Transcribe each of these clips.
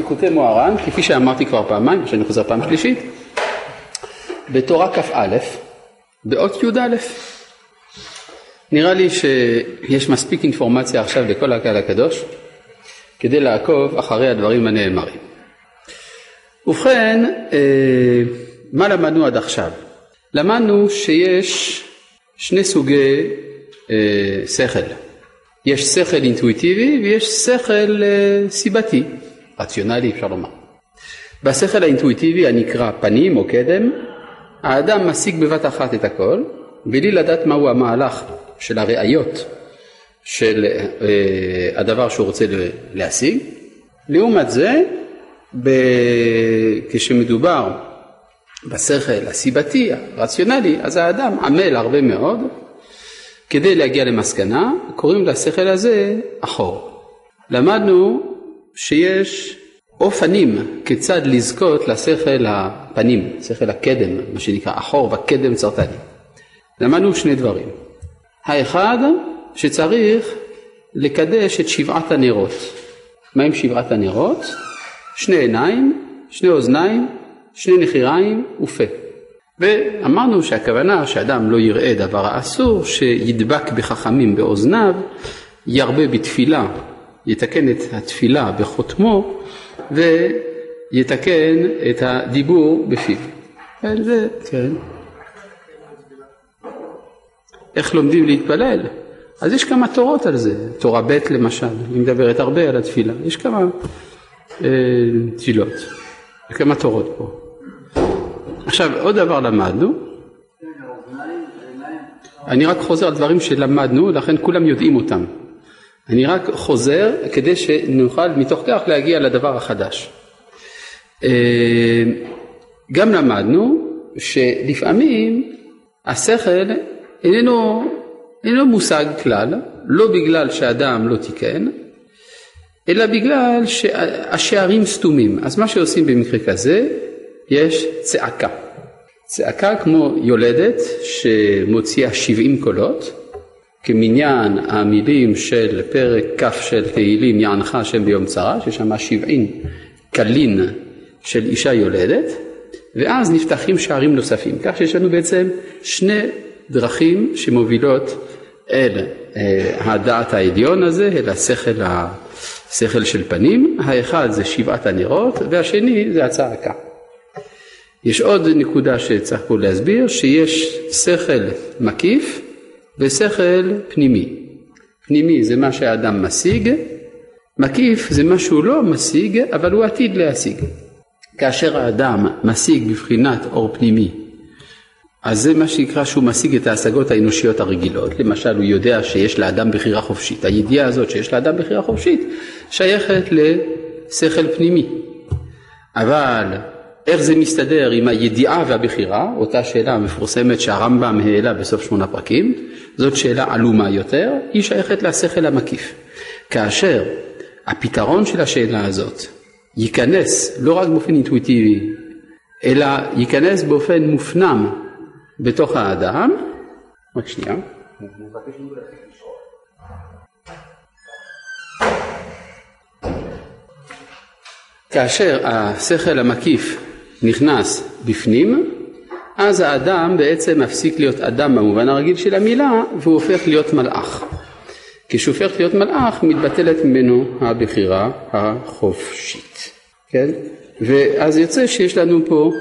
ליקוטי מוהר"ן, כפי שאמרתי כבר פעמיים, שאני חוזר פעם שלישית, בתורה כ"א, באות י"א. נראה לי שיש מספיק אינפורמציה עכשיו לכל הקהל הקדוש כדי לעקוב אחרי הדברים הנאמרים. ובכן, אה, מה למדנו עד עכשיו? למדנו שיש שני סוגי אה, שכל. יש שכל אינטואיטיבי ויש שכל אה, סיבתי, רציונלי אפשר לומר. בשכל האינטואיטיבי הנקרא פנים או קדם, האדם משיג בבת אחת את הכל, בלי לדעת מהו המהלך של הראיות של אה, הדבר שהוא רוצה להשיג. לעומת זה, ב... כשמדובר בשכל הסיבתי, הרציונלי, אז האדם עמל הרבה מאוד כדי להגיע למסקנה, קוראים לשכל הזה אחור. למדנו שיש אופנים כיצד לזכות לשכל הפנים, שכל הקדם, מה שנקרא אחור וקדם צרטני. למדנו שני דברים. האחד, שצריך לקדש את שבעת הנרות. מה עם שבעת הנרות? שני עיניים, שני אוזניים, שני נחיריים ופה. ואמרנו שהכוונה שאדם לא יראה דבר האסור, שידבק בחכמים באוזניו, ירבה בתפילה, יתקן את התפילה בחותמו ויתקן את הדיבור בפיו. כן, זה, כן. איך לומדים להתפלל? אז יש כמה תורות על זה, תורה ב' למשל, היא מדברת הרבה על התפילה, יש כמה אה, תפילות, כמה תורות פה. עכשיו עוד דבר למדנו, אני רק חוזר על דברים שלמדנו, לכן כולם יודעים אותם. אני רק חוזר כדי שנוכל מתוך כך להגיע לדבר החדש. אה, גם למדנו שלפעמים השכל איננו, איננו מושג כלל, לא בגלל שאדם לא תיקן, אלא בגלל שהשערים סתומים. אז מה שעושים במקרה כזה, יש צעקה. צעקה כמו יולדת שמוציאה 70 קולות, כמניין המילים של פרק כ' של תהילים יענך השם ביום צרה, שיש שם 70 קלין של אישה יולדת, ואז נפתחים שערים נוספים, כך שיש לנו בעצם שני דרכים שמובילות אל אה, הדעת העליון הזה, אל השכל, השכל של פנים, האחד זה שבעת הנרות והשני זה הצעקה. יש עוד נקודה שצריך פה להסביר, שיש שכל מקיף ושכל פנימי. פנימי זה מה שהאדם משיג, מקיף זה מה שהוא לא משיג, אבל הוא עתיד להשיג. כאשר האדם משיג בבחינת אור פנימי, אז זה מה שנקרא שהוא משיג את ההשגות האנושיות הרגילות. למשל, הוא יודע שיש לאדם בחירה חופשית. הידיעה הזאת שיש לאדם בחירה חופשית שייכת לשכל פנימי. אבל איך זה מסתדר עם הידיעה והבחירה, אותה שאלה המפורסמת שהרמב"ם העלה בסוף שמונה פרקים, זאת שאלה עלומה יותר, היא שייכת לשכל המקיף. כאשר הפתרון של השאלה הזאת ייכנס לא רק באופן אינטואיטיבי, אלא ייכנס באופן מופנם בתוך האדם, רק שנייה, כאשר השכל המקיף נכנס בפנים, אז האדם בעצם מפסיק להיות אדם במובן הרגיל של המילה והוא הופך להיות מלאך. כשהוא הופך להיות מלאך מתבטלת ממנו הבחירה החופשית, כן? ואז יוצא שיש לנו פה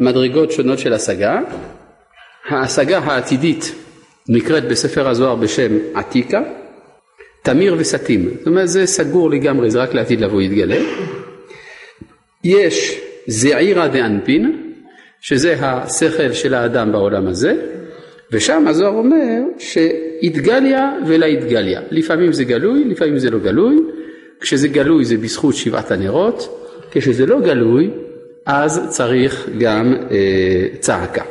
מדרגות שונות של השגה. ההשגה העתידית נקראת בספר הזוהר בשם עתיקה, תמיר וסתים, זאת אומרת זה סגור לגמרי, זה רק לעתיד לבוא יתגלה. יש זעירא דאנפין, שזה השכל של האדם בעולם הזה, ושם הזוהר אומר שהתגליה ולה התגליה. לפעמים זה גלוי, לפעמים זה לא גלוי. כשזה גלוי זה בזכות שבעת הנרות, כשזה לא גלוי אז צריך גם אה, צעקה.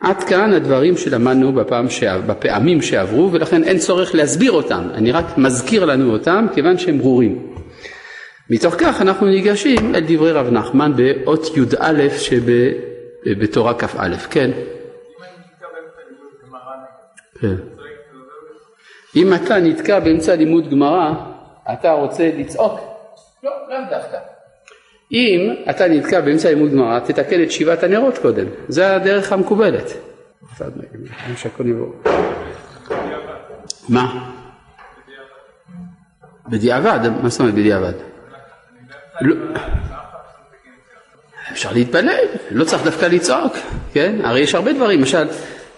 עד כאן הדברים שלמדנו בפעם שעב, בפעמים שעברו ולכן אין צורך להסביר אותם, אני רק מזכיר לנו אותם כיוון שהם ברורים. מתוך כך אנחנו ניגשים אל דברי רב נחמן באות י"א שבתורה כ"א, כן. כן. אם אתה נתקע באמצע לימוד גמרא, אתה רוצה לצעוק? לא, לאו דווקא. אם אתה נתקע באמצע לימוד גמרא, תתקן את שבעת הנרות קודם, זה הדרך המקובלת. מה? בדיעבד, מה זאת אומרת בדיעבד? לא. אפשר להתפלל, לא צריך דווקא לצעוק, כן? הרי יש הרבה דברים, למשל,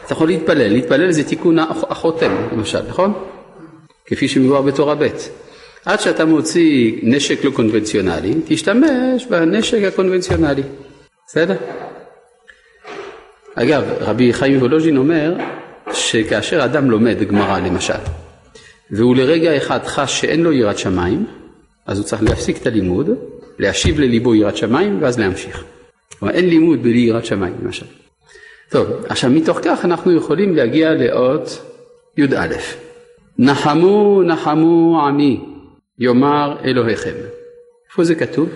אתה יכול להתפלל, להתפלל זה תיקון החותם, למשל, נכון? כפי שמדובר בתורה ב'. עד שאתה מוציא נשק לא קונבנציונלי, תשתמש בנשק הקונבנציונלי, בסדר? אגב, רבי חיים וולוז'ין אומר שכאשר אדם לומד גמרא למשל, והוא לרגע אחד חש שאין לו יראת שמיים, אז הוא צריך להפסיק את הלימוד, להשיב לליבו יראת שמיים ואז להמשיך. כלומר אין לימוד בלי יראת שמיים למשל. טוב, עכשיו מתוך כך אנחנו יכולים להגיע לאות י"א. נחמו נחמו עמי יאמר אלוהיכם. איפה זה כתוב?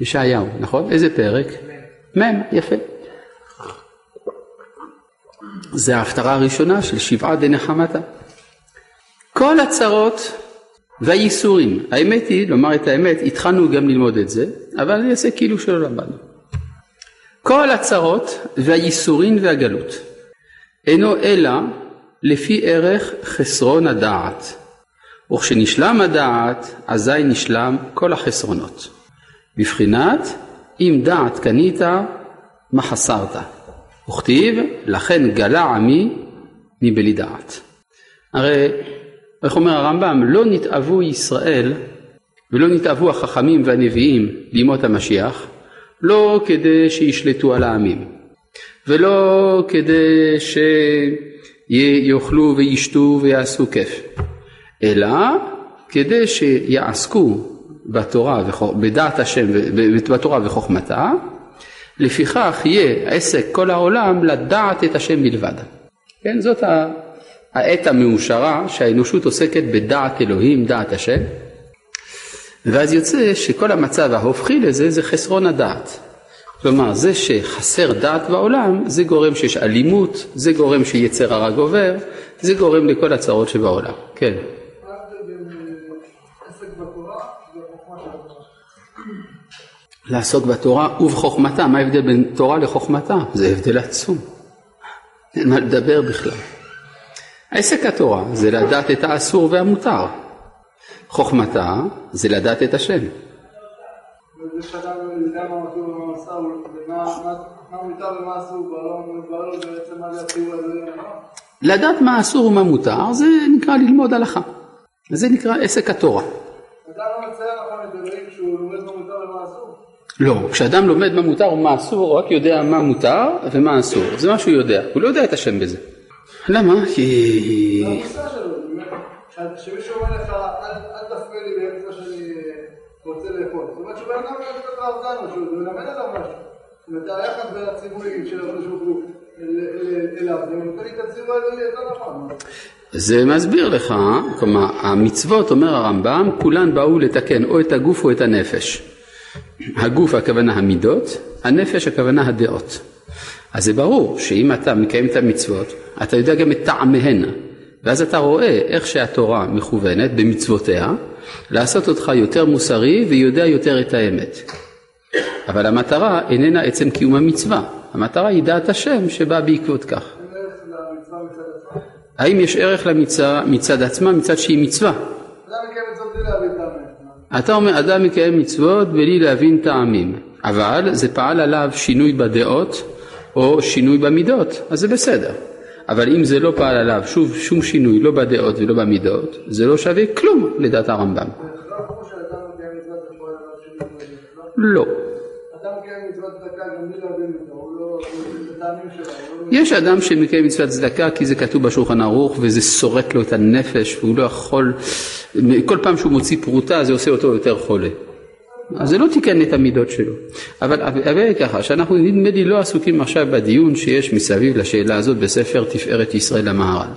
ישעיהו, נכון? איזה פרק? מ', יפה. זה ההפטרה הראשונה של שבעה דנחמתה. כל הצרות והייסורים, האמת היא, לומר את האמת, התחלנו גם ללמוד את זה, אבל אני אעשה כאילו שלא למדנו. כל הצרות והייסורים והגלות אינו אלא לפי ערך חסרון הדעת, וכשנשלם הדעת, אזי נשלם כל החסרונות. בבחינת אם דעת קנית, מה חסרת? וכתיב, לכן גלה עמי מבלי דעת. הרי, איך אומר הרמב"ם, לא נתאבו ישראל ולא נתאבו החכמים והנביאים לימות המשיח, לא כדי שישלטו על העמים, ולא כדי שיאכלו וישתו ויעשו כיף, אלא כדי שיעסקו בתורה, בדעת השם, בתורה וחוכמתה, לפיכך יהיה עסק כל העולם לדעת את השם בלבד. כן, זאת העת המאושרה שהאנושות עוסקת בדעת אלוהים, דעת השם, ואז יוצא שכל המצב ההופכי לזה זה חסרון הדעת. כלומר, זה שחסר דעת בעולם, זה גורם שיש אלימות, זה גורם שיצר הרע גובר, זה גורם לכל הצרות שבעולם. כן. לעסוק בתורה ובחוכמתה, מה ההבדל בין תורה לחוכמתה? זה הבדל עצום. אין מה לדבר בכלל. עסק התורה זה לדעת את האסור והמותר. חוכמתה זה לדעת את השם. לדעת מה אסור ומה מותר זה נקרא ללמוד הלכה. זה נקרא עסק התורה. לא, כשאדם לומד מה מותר ומה אסור, הוא רק יודע מה מותר ומה אסור. זה מה שהוא יודע, הוא לא יודע את השם בזה. למה? כי... שמישהו אומר לך, אל תפריע לי באמצע שאני רוצה לאכול. זאת אומרת שבן אדם מלמד אותך הרזנו, שהוא מלמד עליו משהו. זאת אומרת, היחס בין הציבורים של הקדוש ברוך הוא אליו, זה נותן לי את הציבור הזה יותר נכון. זה מסביר לך, כלומר, המצוות, אומר הרמב"ם, כולן באו לתקן או את הגוף או את הנפש. הגוף הכוונה המידות, הנפש הכוונה הדעות. אז זה ברור שאם אתה מקיים את המצוות, אתה יודע גם את טעמיהן, ואז אתה רואה איך שהתורה מכוונת במצוותיה, לעשות אותך יותר מוסרי ויודע יותר את האמת. אבל המטרה איננה עצם קיום המצווה, המטרה היא דעת השם שבאה בעקבות כך. האם יש ערך למצווה מצד עצמה, מצד שהיא מצווה? אתה אומר, אדם מקיים מצוות בלי להבין טעמים, אבל זה פעל עליו שינוי בדעות או שינוי במידות, אז זה בסדר. אבל אם זה לא פעל עליו שוב שום שינוי, לא בדעות ולא במידות, זה לא שווה כלום לדעת הרמב"ם. לא. יש אדם שמקיים מצוות צדקה כי זה כתוב בשולחן ערוך וזה שורט לו את הנפש והוא לא יכול, כל פעם שהוא מוציא פרוטה זה עושה אותו יותר חולה. אז זה לא תיקן את המידות שלו. אבל, אבל ככה, שאנחנו נדמה לי לא עסוקים עכשיו בדיון שיש מסביב לשאלה הזאת בספר תפארת ישראל המהר"ל.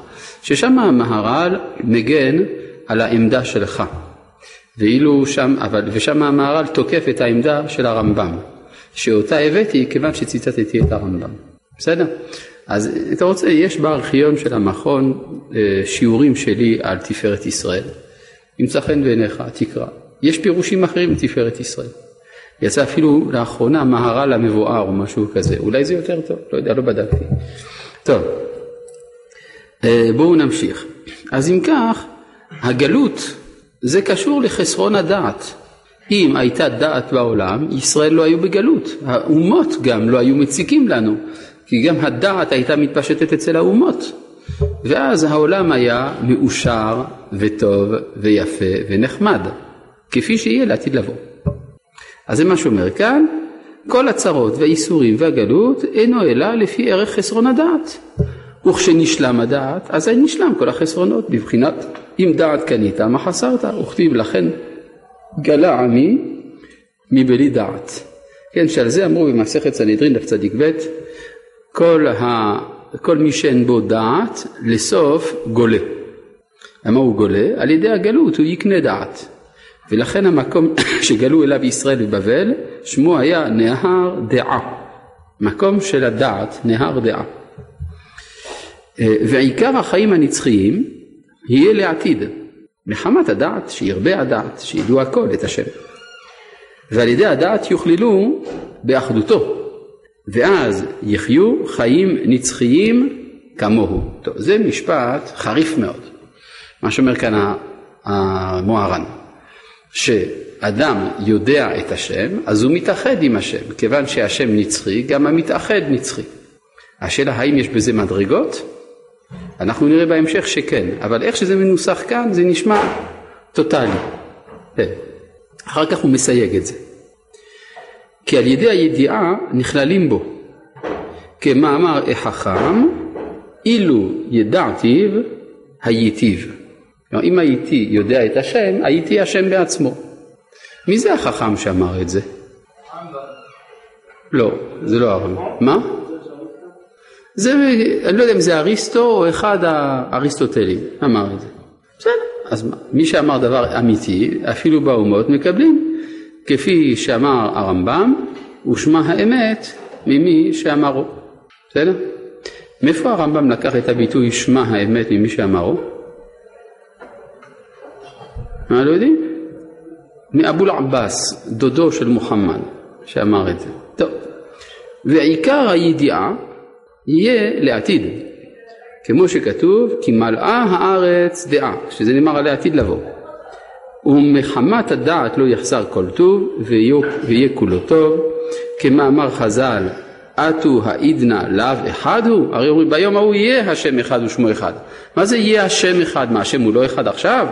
ששם המהר"ל מגן על העמדה שלך. ואילו שם, אבל, ושם המהר"ל תוקף את העמדה של הרמב"ם. שאותה הבאתי כיוון שציטטתי את הרמב"ם. בסדר? אז אתה רוצה, יש בארכיון של המכון אה, שיעורים שלי על תפארת ישראל. ימצא חן בעיניך, תקרא. יש פירושים אחרים לתפארת ישראל. יצא אפילו לאחרונה מהר"ל המבואר או משהו כזה, אולי זה יותר טוב, לא יודע, לא בדקתי. טוב, אה, בואו נמשיך. אז אם כך, הגלות זה קשור לחסרון הדעת. אם הייתה דעת בעולם, ישראל לא היו בגלות. האומות גם לא היו מציקים לנו, כי גם הדעת הייתה מתפשטת אצל האומות. ואז העולם היה מאושר וטוב ויפה ונחמד, כפי שיהיה לעתיד לבוא. אז זה מה שאומר כאן, כל הצרות והאיסורים והגלות אינו אלא לפי ערך חסרון הדעת. וכשנשלם הדעת, אז נשלם כל החסרונות, בבחינת אם דעת קנית, מה חסרת? וכתיב לכן גלה עמי מבלי דעת. כן, שעל זה אמרו במסכת סנהדרין דף צדיק ב', כל, ה... כל מי שאין בו דעת, לסוף גולה. למה הוא גולה? על ידי הגלות הוא יקנה דעת. ולכן המקום שגלו אליו ישראל בבבל, שמו היה נהר דעה. מקום של הדעת, נהר דעה. אה, ועיקר החיים הנצחיים יהיה לעתיד, מחמת הדעת, שירבה הדעת, שידעו הכל את השם. ועל ידי הדעת יוכללו באחדותו, ואז יחיו חיים נצחיים כמוהו. טוב, זה משפט חריף מאוד, מה שאומר כאן המוהר"ן, שאדם יודע את השם, אז הוא מתאחד עם השם, כיוון שהשם נצחי, גם המתאחד נצחי. השאלה האם יש בזה מדרגות? אנחנו נראה בהמשך שכן, אבל איך שזה מנוסח כאן זה נשמע טוטאלי. כן. אחר כך הוא מסייג את זה. כי על ידי הידיעה נכללים בו. כמאמר החכם, אילו ידעתיו הייתיו. כלומר, אם הייתי יודע את השם, הייתי השם בעצמו. מי זה החכם שאמר את זה? לא, זה לא הרמב"ם. מה? זה, אני לא יודע אם זה אריסטו או אחד האריסטוטלים אמר את זה. בסדר, אז מה? מי שאמר דבר אמיתי, אפילו באומות מקבלים, כפי שאמר הרמב"ם, ושמע האמת ממי שאמרו. בסדר? מאיפה הרמב"ם לקח את הביטוי שמע האמת ממי שאמרו? מה לא יודעים? מאבול עבאס, דודו של מוחמד, שאמר את זה. טוב, ועיקר הידיעה יהיה לעתיד. כמו שכתוב, כי מלאה הארץ דעה, שזה נאמר על העתיד לבוא. ומחמת הדעת לא יחסר כל טוב, ויהיה כולו טוב, כמאמר חז"ל, אטו העידנא לאו אחד הוא? הרי אומרים ביום ההוא יהיה השם אחד ושמו אחד. מה זה יהיה השם אחד? מה השם הוא לא אחד עכשיו?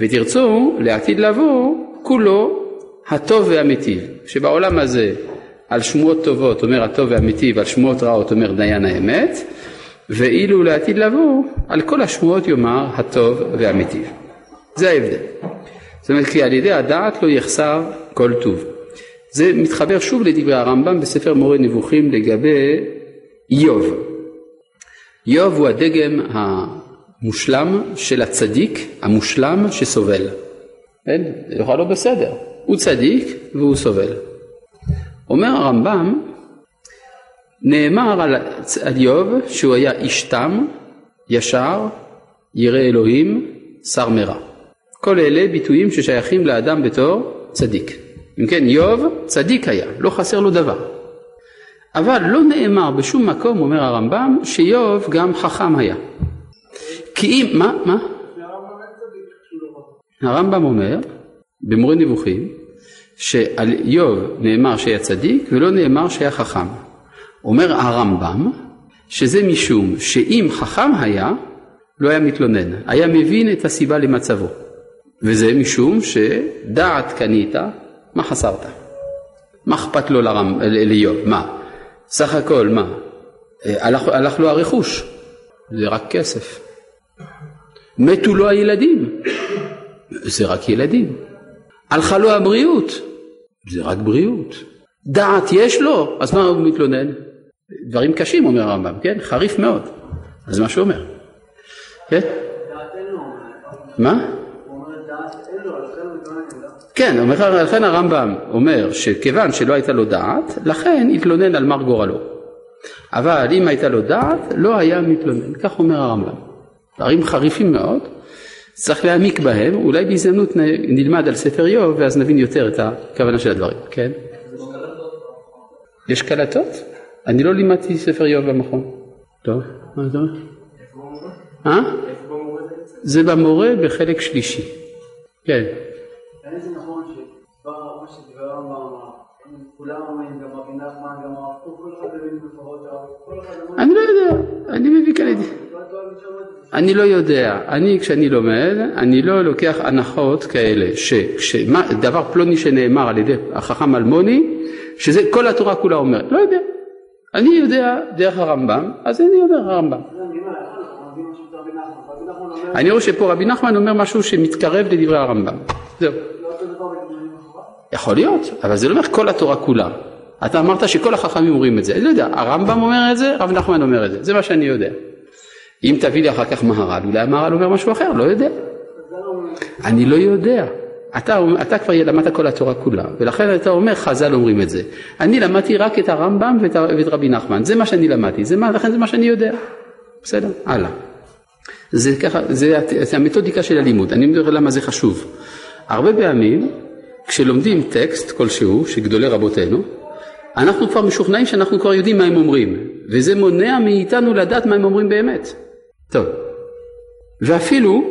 ותרצו לעתיד לבוא כולו הטוב והמיטיב, שבעולם הזה על שמועות טובות אומר הטוב והאמיתי ועל שמועות רעות אומר דיין האמת ואילו לעתיד לבוא על כל השמועות יאמר הטוב והאמיתי. זה ההבדל. זאת אומרת כי על ידי הדעת לא יחסר כל טוב. זה מתחבר שוב לדברי הרמב"ם בספר מורה נבוכים לגבי איוב. איוב הוא הדגם המושלם של הצדיק המושלם שסובל. אין, זה בכלל לא בסדר. הוא צדיק והוא סובל. אומר הרמב"ם, נאמר על, על איוב שהוא היה איש תם, ישר, ירא אלוהים, שר מרע. כל אלה ביטויים ששייכים לאדם בתור צדיק. אם כן, איוב צדיק היה, לא חסר לו דבר. אבל לא נאמר בשום מקום, אומר הרמב"ם, שאיוב גם חכם היה. כי אם, מה, מה? הרמב"ם אומר, במורה נבוכים, שעל איוב נאמר שהיה צדיק ולא נאמר שהיה חכם. אומר הרמב"ם שזה משום שאם חכם היה, לא היה מתלונן, היה מבין את הסיבה למצבו. וזה משום שדעת קנית, מה חסרת? מה אכפת לו לרמ... לאיוב? מה? סך הכל, מה? הלך, הלך לו הרכוש, זה רק כסף. מתו לו הילדים, זה רק ילדים. הלכה לו הבריאות, זה רק בריאות. דעת יש לו, אז מה הוא מתלונן? דברים קשים אומר הרמב"ם, כן? חריף מאוד. אז מה שהוא אומר. כן? מה? כן, לכן הרמב"ם אומר שכיוון שלא הייתה לו דעת, לכן התלונן על מר גורלו. אבל אם הייתה לו דעת, לא היה מתלונן, כך אומר הרמב"ם. דברים חריפים מאוד, צריך להעמיק בהם, אולי בהזדמנות נלמד על ספר איוב ואז נבין יותר את הכוונה של הדברים, כן? יש קלטות? אני לא לימדתי ספר איוב במכון. טוב, מה אתה אומר? אה? זה במורה בחלק שלישי. כן. אני לא יודע, אני מביא כאלה. אני לא יודע, אני כשאני לומד, אני לא לוקח הנחות כאלה, שדבר פלוני שנאמר על ידי החכם אלמוני, שזה כל התורה כולה אומרת, לא יודע. אני יודע דרך הרמב"ם, אז אני יודע דרך הרמב"ם. אני רואה שפה רבי נחמן אומר משהו שמתקרב לדברי הרמב"ם. זהו. יכול להיות, אבל זה לא אומר כל התורה כולה. אתה אמרת שכל החכמים אומרים את זה, אני לא יודע, הרמב"ם אומר את זה, רב נחמן אומר את זה, זה מה שאני יודע. אם תביא לי אחר כך מהר"ל, אולי המהר"ל אומר משהו אחר, לא יודע. אני לא יודע. אתה, אתה כבר למדת כל התורה כולה, ולכן אתה אומר חז"ל אומרים את זה. אני למדתי רק את הרמב"ם ואת, ואת רבי נחמן, זה מה שאני למדתי, זה מה, לכן זה מה שאני יודע. בסדר? הלאה. זה ככה, זה, זה המתודיקה של הלימוד, אני מדבר למה זה חשוב. הרבה פעמים כשלומדים טקסט כלשהו, שגדולי רבותינו, אנחנו כבר משוכנעים שאנחנו כבר יודעים מה הם אומרים, וזה מונע מאיתנו לדעת מה הם אומרים באמת. טוב, ואפילו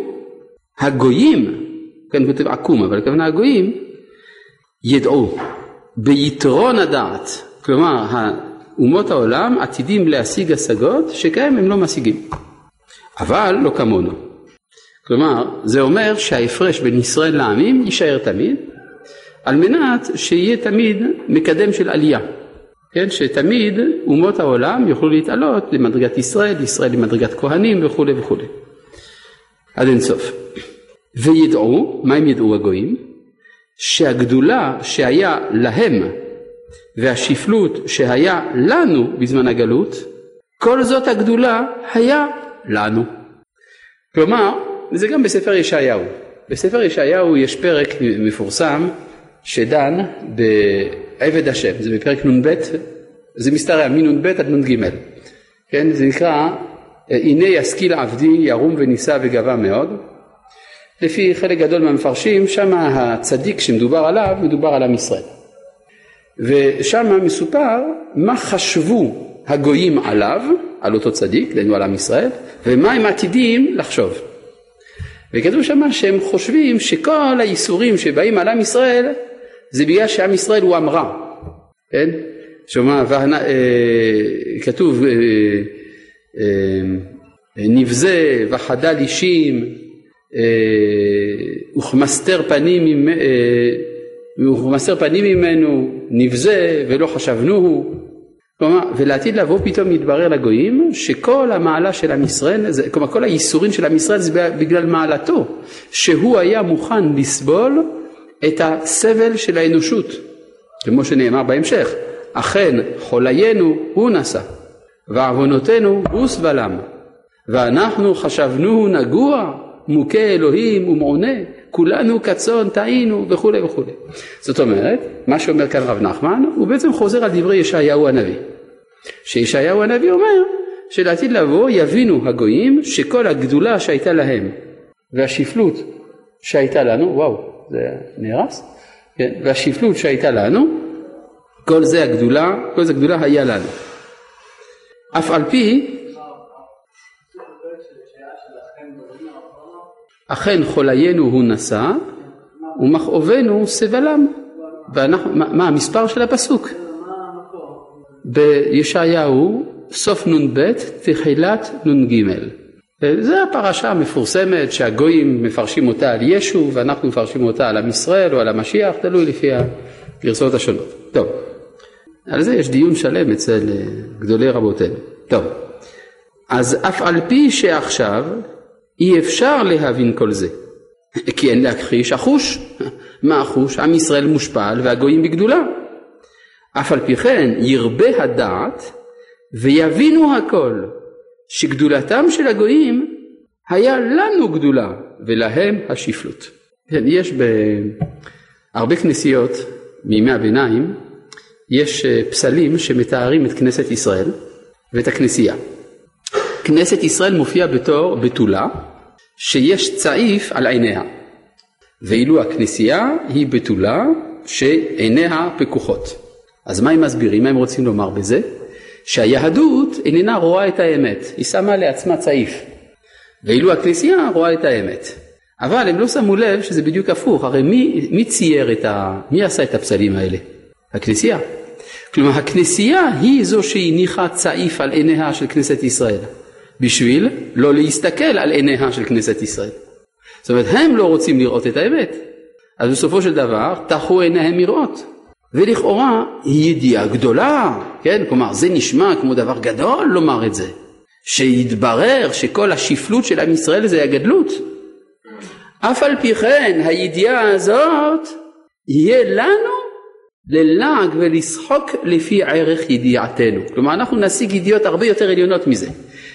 הגויים, כאן כותב עקום, אבל הכוונה הגויים, ידעו ביתרון הדעת, כלומר אומות העולם עתידים להשיג השגות שכהם הם לא משיגים, אבל לא כמונו. כלומר, זה אומר שההפרש בין ישראל לעמים יישאר תמיד, על מנת שיהיה תמיד מקדם של עלייה, כן? שתמיד אומות העולם יוכלו להתעלות למדרגת ישראל, ישראל למדרגת כהנים וכולי וכולי. עד אינסוף. וידעו, מה הם ידעו הגויים? שהגדולה שהיה להם והשפלות שהיה לנו בזמן הגלות, כל זאת הגדולה היה לנו. כלומר, זה גם בספר ישעיהו. בספר ישעיהו יש פרק מפורסם שדן בעבד השם, זה בפרק נ"ב, זה משתרע מנ"ב עד נ"ג, כן, זה נקרא הנה ישכיל עבדי ירום ונישא וגבה מאוד, לפי חלק גדול מהמפרשים שם הצדיק שמדובר עליו מדובר על עם ישראל. ושם מסופר מה חשבו הגויים עליו, על אותו צדיק, דהיינו על עם ישראל, ומה הם עתידים לחשוב. וכתוב שם שהם חושבים שכל האיסורים שבאים על עם ישראל זה בגלל שעם ישראל הוא עם רע, כן? שומע, אה, כתוב אה, אה, נבזה וחדל אישים וכמסתר פנים, וכמסתר פנים ממנו נבזה ולא חשבנוהו כלומר, ולעתיד לבוא פתאום מתברר לגויים שכל המעלה של עם ישראל, כלומר כל הייסורים של עם ישראל זה בגלל מעלתו, שהוא היה מוכן לסבול את הסבל של האנושות, כמו שנאמר בהמשך, אכן חוליינו הוא נשא, ועוונותינו הוא סבלם, ואנחנו חשבנוהו נגוע, מוכה אלוהים ומעונה, כולנו כצאן טעינו וכולי וכולי. זאת אומרת, מה שאומר כאן רב נחמן, הוא בעצם חוזר על דברי ישעיהו הנביא. שישעיהו הנביא אומר שלעתיד לבוא יבינו הגויים שכל הגדולה שהייתה להם והשפלות שהייתה לנו, וואו, זה נהרס, כן, והשפלות שהייתה לנו, כל זה הגדולה, כל זה הגדולה היה לנו. אף על פי אכן חוליינו הוא נשא ומכאובנו סבלם. ואנחנו, מה, מה המספר של הפסוק? בישעיהו סוף נ"ב תחילת נ"ג. זו הפרשה המפורסמת שהגויים מפרשים אותה על ישו ואנחנו מפרשים אותה על עם ישראל או על המשיח, תלוי לפי הגרסאות השונות. טוב, על זה יש דיון שלם אצל אה, גדולי רבותינו. טוב, אז אף על פי שעכשיו אי אפשר להבין כל זה, כי אין להכחיש החוש. מה החוש? עם ישראל מושפל והגויים בגדולה. אף על פי כן ירבה הדעת ויבינו הכל שגדולתם של הגויים היה לנו גדולה ולהם השפלות. כן, יש בהרבה כנסיות מימי הביניים יש אה, פסלים שמתארים את כנסת ישראל ואת הכנסייה. כנסת ישראל מופיעה בתור בתולה שיש צעיף על עיניה, ואילו הכנסייה היא בתולה שעיניה פקוחות. אז מה הם מסבירים? מה הם רוצים לומר בזה? שהיהדות איננה רואה את האמת, היא שמה לעצמה צעיף, ואילו הכנסייה רואה את האמת. אבל הם לא שמו לב שזה בדיוק הפוך, הרי מי, מי צייר את ה... מי עשה את הפסלים האלה? הכנסייה. כלומר הכנסייה היא זו שהניחה צעיף על עיניה של כנסת ישראל, בשביל לא להסתכל על עיניה של כנסת ישראל. זאת אומרת הם לא רוצים לראות את האמת, אז בסופו של דבר טחו עיניהם מראות. ולכאורה היא ידיעה גדולה, כן? כלומר זה נשמע כמו דבר גדול לומר את זה, שיתברר שכל השפלות של עם ישראל זה הגדלות. אף על פי כן הידיעה הזאת יהיה לנו ללעג ולשחוק לפי ערך ידיעתנו. כלומר אנחנו נשיג ידיעות הרבה יותר עליונות מזה.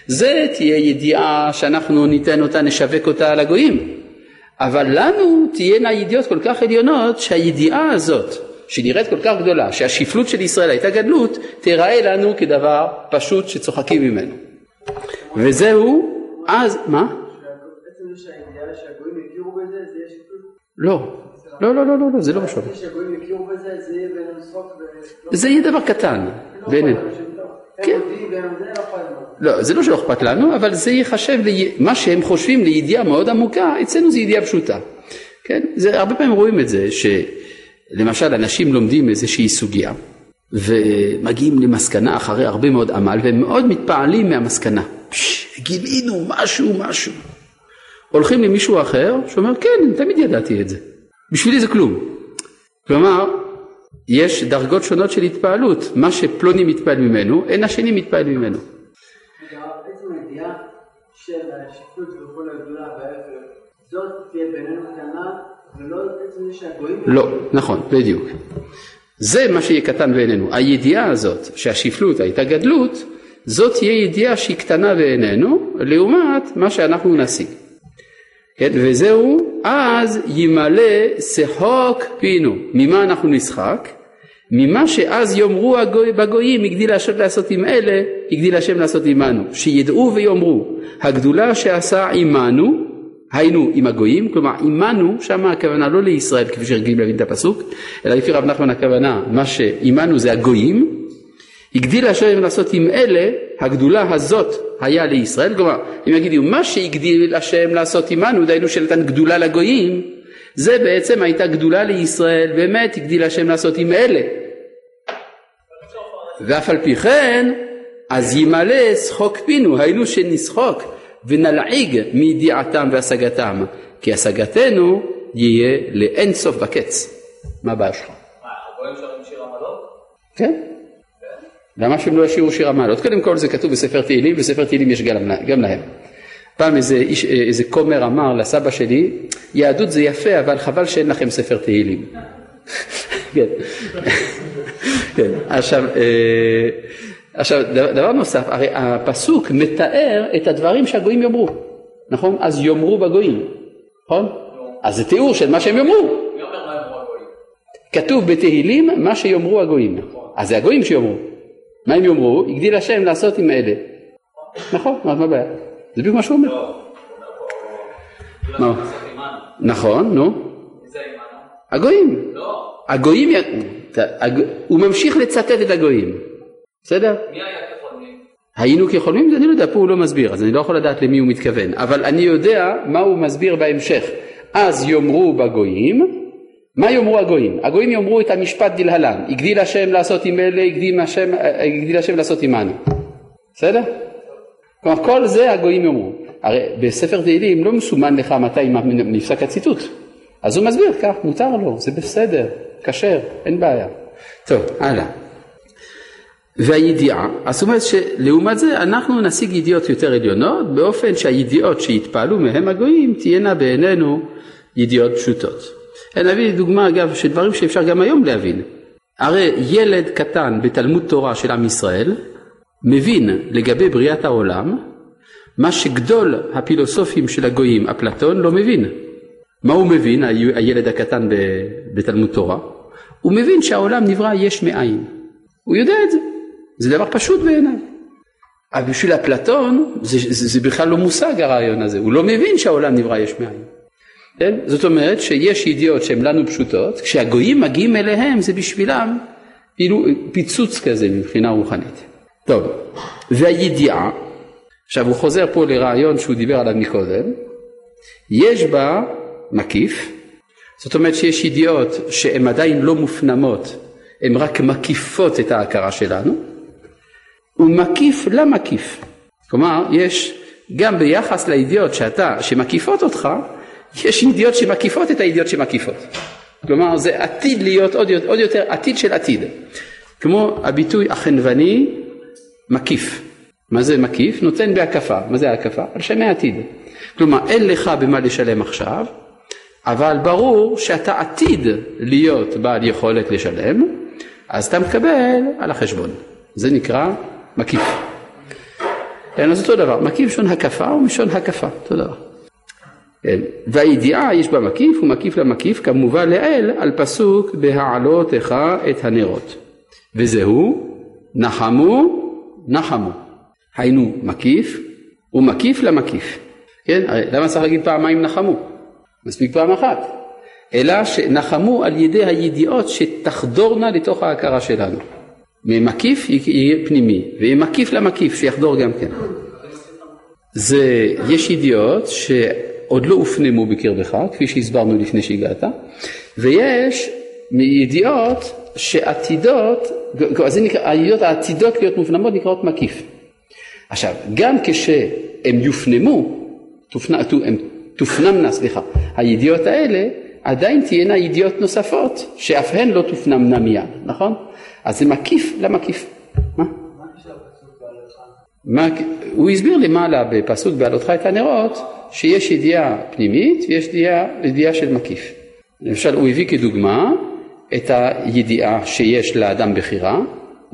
זה תהיה ידיעה שאנחנו ניתן אותה, נשווק אותה לגויים. אבל לנו תהיינה ידיעות כל כך עליונות שהידיעה הזאת שנראית כל כך גדולה, שהשפלות של ישראל הייתה גדלות, תיראה לנו כדבר פשוט שצוחקים ממנו. וזהו, אז, מה? לא, לא, לא, לא, לא, זה לא משהו. זה יהיה דבר קטן בינינו. כן. לא, זה לא שלא אכפת לנו, אבל זה ייחשב, מה שהם חושבים לידיעה מאוד עמוקה, אצלנו זה ידיעה פשוטה. כן? זה, הרבה פעמים רואים את זה, ש... למשל אנשים לומדים איזושהי סוגיה ומגיעים למסקנה אחרי הרבה מאוד עמל והם מאוד מתפעלים מהמסקנה. גילינו משהו משהו. הולכים למישהו אחר שאומר כן תמיד ידעתי את זה. בשבילי זה כלום. כלומר יש דרגות שונות של התפעלות. מה שפלוני מתפעל ממנו אין השני מתפעל ממנו. של השפלות וכל הגדולה וההפך, זאת תהיה בינינו קטנה לא, נכון, בדיוק. זה מה שיהיה קטן בעינינו. הידיעה הזאת שהשפלות הייתה גדלות, זאת תהיה ידיעה שהיא קטנה בעינינו, לעומת מה שאנחנו נשיג. כן, וזהו, אז ימלא שחוק פינו. ממה אנחנו נשחק? ממה שאז יאמרו הגוי, בגויים הגדיל השם לעשות עם אלה, הגדיל השם לעשות עמנו. שידעו ויאמרו, הגדולה שעשה עמנו, היינו עם הגויים, כלומר עמנו, שם הכוונה לא לישראל כפי שרגילים להבין את הפסוק, אלא לפי רב נחמן הכוונה, מה שעמנו זה הגויים, הגדיל השם לעשות עם אלה, הגדולה הזאת היה לישראל, כלומר אם יגידו מה שהגדיל השם לעשות עמנו, דהיינו שנתן גדולה לגויים, זה בעצם הייתה גדולה לישראל, באמת הגדיל השם לעשות עם אלה. ואף על פי כן, אז ימלא שחוק פינו, היינו שנסחוק ונלעיג מידיעתם והשגתם, כי השגתנו יהיה לאין סוף בקץ. מה הבעיה שלך? מה, הגויים שרים שיר עמלות? כן. למה שהם לא ישירו שיר המעלות? קודם כל זה כתוב בספר תהילים, בספר תהילים יש גם, להם. פעם איזה, איש, איזה כומר אמר לסבא שלי, יהדות זה יפה אבל חבל שאין לכם ספר תהילים. כן. כן. עכשיו, אה, עכשיו דבר נוסף, הרי הפסוק מתאר את הדברים שהגויים יאמרו, נכון? אז יאמרו בגויים, נכון? אז זה תיאור של מה שהם יאמרו. כתוב בתהילים מה שיאמרו הגויים, אז זה הגויים שיאמרו. מה הם יאמרו? הגדיל השם לעשות עם אלה. נכון, מה הבעיה? זה בדיוק מה שהוא אומר. נכון, נו. הגויים. הגויים, הוא ממשיך לצטט את הגויים. בסדר? מי היה כחולמים? היינו כחולמים? אני לא יודע, פה הוא לא מסביר, אז אני לא יכול לדעת למי הוא מתכוון, אבל אני יודע מה הוא מסביר בהמשך. אז יאמרו בגויים, מה יאמרו הגויים? הגויים יאמרו את המשפט דלהלן, הגדיל השם לעשות עם אלה, הגדיל השם, הגדיל השם לעשות עמנו. בסדר? כלומר כל זה הגויים יאמרו. הרי בספר תהילים לא מסומן לך מתי נפסק הציטוט. אז הוא מסביר כך, מותר לו, זה בסדר, כשר, אין בעיה. טוב, הלאה. והידיעה, זאת אומרת שלעומת זה אנחנו נשיג ידיעות יותר עליונות באופן שהידיעות שיתפעלו מהם הגויים תהיינה בעינינו ידיעות פשוטות. אני אביא דוגמה אגב של דברים שאפשר גם היום להבין. הרי ילד קטן בתלמוד תורה של עם ישראל מבין לגבי בריאת העולם מה שגדול הפילוסופים של הגויים, אפלטון, לא מבין. מה הוא מבין, הילד הקטן בתלמוד תורה? הוא מבין שהעולם נברא יש מאין. הוא יודע את זה. זה דבר פשוט בעיניי. אבל בשביל אפלטון זה, זה, זה בכלל לא מושג הרעיון הזה, הוא לא מבין שהעולם נברא יש מאין. כן? זאת אומרת שיש ידיעות שהן לנו פשוטות, כשהגויים מגיעים אליהם זה בשבילם כאילו פיצוץ כזה מבחינה רוחנית. טוב, והידיעה, עכשיו הוא חוזר פה לרעיון שהוא דיבר עליו מקודם, יש בה מקיף, זאת אומרת שיש ידיעות שהן עדיין לא מופנמות, הן רק מקיפות את ההכרה שלנו, ומקיף למקיף. כלומר, יש גם ביחס לידיעות שאתה, שמקיפות אותך, יש ידיעות שמקיפות את הידיעות שמקיפות. כלומר, זה עתיד להיות עוד, עוד יותר עתיד של עתיד. כמו הביטוי החנווני מקיף. מה זה מקיף? נותן בהקפה. מה זה ההקפה? על שמי עתיד. כלומר, אין לך במה לשלם עכשיו, אבל ברור שאתה עתיד להיות בעל יכולת לשלם, אז אתה מקבל על החשבון. זה נקרא מקיף. כן, אז אותו דבר, מקיף שון הקפה ומשון הקפה, אותו דבר. כן. והידיעה יש בה מקיף ומקיף למקיף כמובן לעיל על פסוק בהעלותך את הנרות וזהו נחמו נחמו. היינו מקיף ומקיף למקיף. כן? למה צריך להגיד פעמיים נחמו? מספיק פעם אחת. אלא שנחמו על ידי הידיעות שתחדורנה לתוך ההכרה שלנו ממקיף יהיה פנימי ומקיף למקיף שיחדור גם כן זה יש ידיעות ש... עוד לא הופנמו בקרבך, כפי שהסברנו לפני שהגעת, ויש ידיעות שעתידות, זה נקרא, הידיעות העתידות להיות מופנמות נקראות מקיף. עכשיו, גם כשהם יופנמו, תופנמנה, סליחה, הידיעות האלה עדיין תהיינה ידיעות נוספות שאף הן לא תופנמנה מיד, נכון? אז זה מקיף למקיף. מה? מה, הוא הסביר למעלה בפסוק בעלותך את הנרות שיש ידיעה פנימית ויש ידיעה, ידיעה של מקיף. למשל הוא הביא כדוגמה את הידיעה שיש לאדם בחירה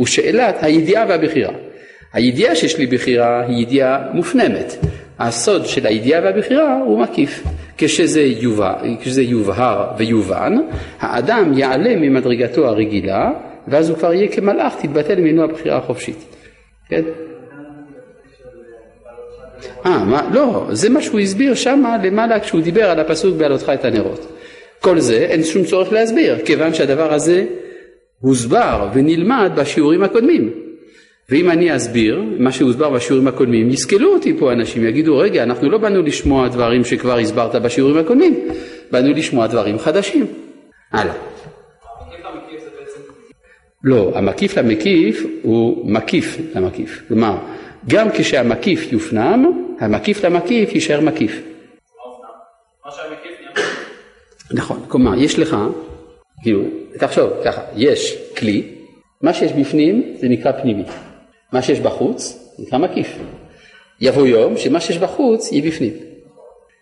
ושאלת הידיעה והבחירה. הידיעה שיש לי בחירה היא ידיעה מופנמת. הסוד של הידיעה והבחירה הוא מקיף. כשזה, יובע, כשזה יובהר ויובן, האדם יעלה ממדרגתו הרגילה ואז הוא כבר יהיה כמלאך, תתבטל ממנו הבחירה החופשית. כן? אה, מה, לא, זה מה שהוא הסביר שם למעלה כשהוא דיבר על הפסוק בעלותך את הנרות. כל זה אין שום צורך להסביר, כיוון שהדבר הזה הוסבר ונלמד בשיעורים הקודמים. ואם אני אסביר מה שהוסבר בשיעורים הקודמים, יסכלו אותי פה אנשים, יגידו, רגע, אנחנו לא באנו לשמוע דברים שכבר הסברת בשיעורים הקודמים, באנו לשמוע דברים חדשים. הלאה. לא, המקיף למקיף הוא מקיף למקיף. כלומר, גם כשהמקיף יופנם, המקיף למקיף יישאר מקיף. נכון, כלומר יש לך, כאילו, תחשוב ככה, יש כלי, מה שיש בפנים זה נקרא פנימי, מה שיש בחוץ נקרא מקיף. יבוא יום שמה שיש בחוץ יהיה בפנים,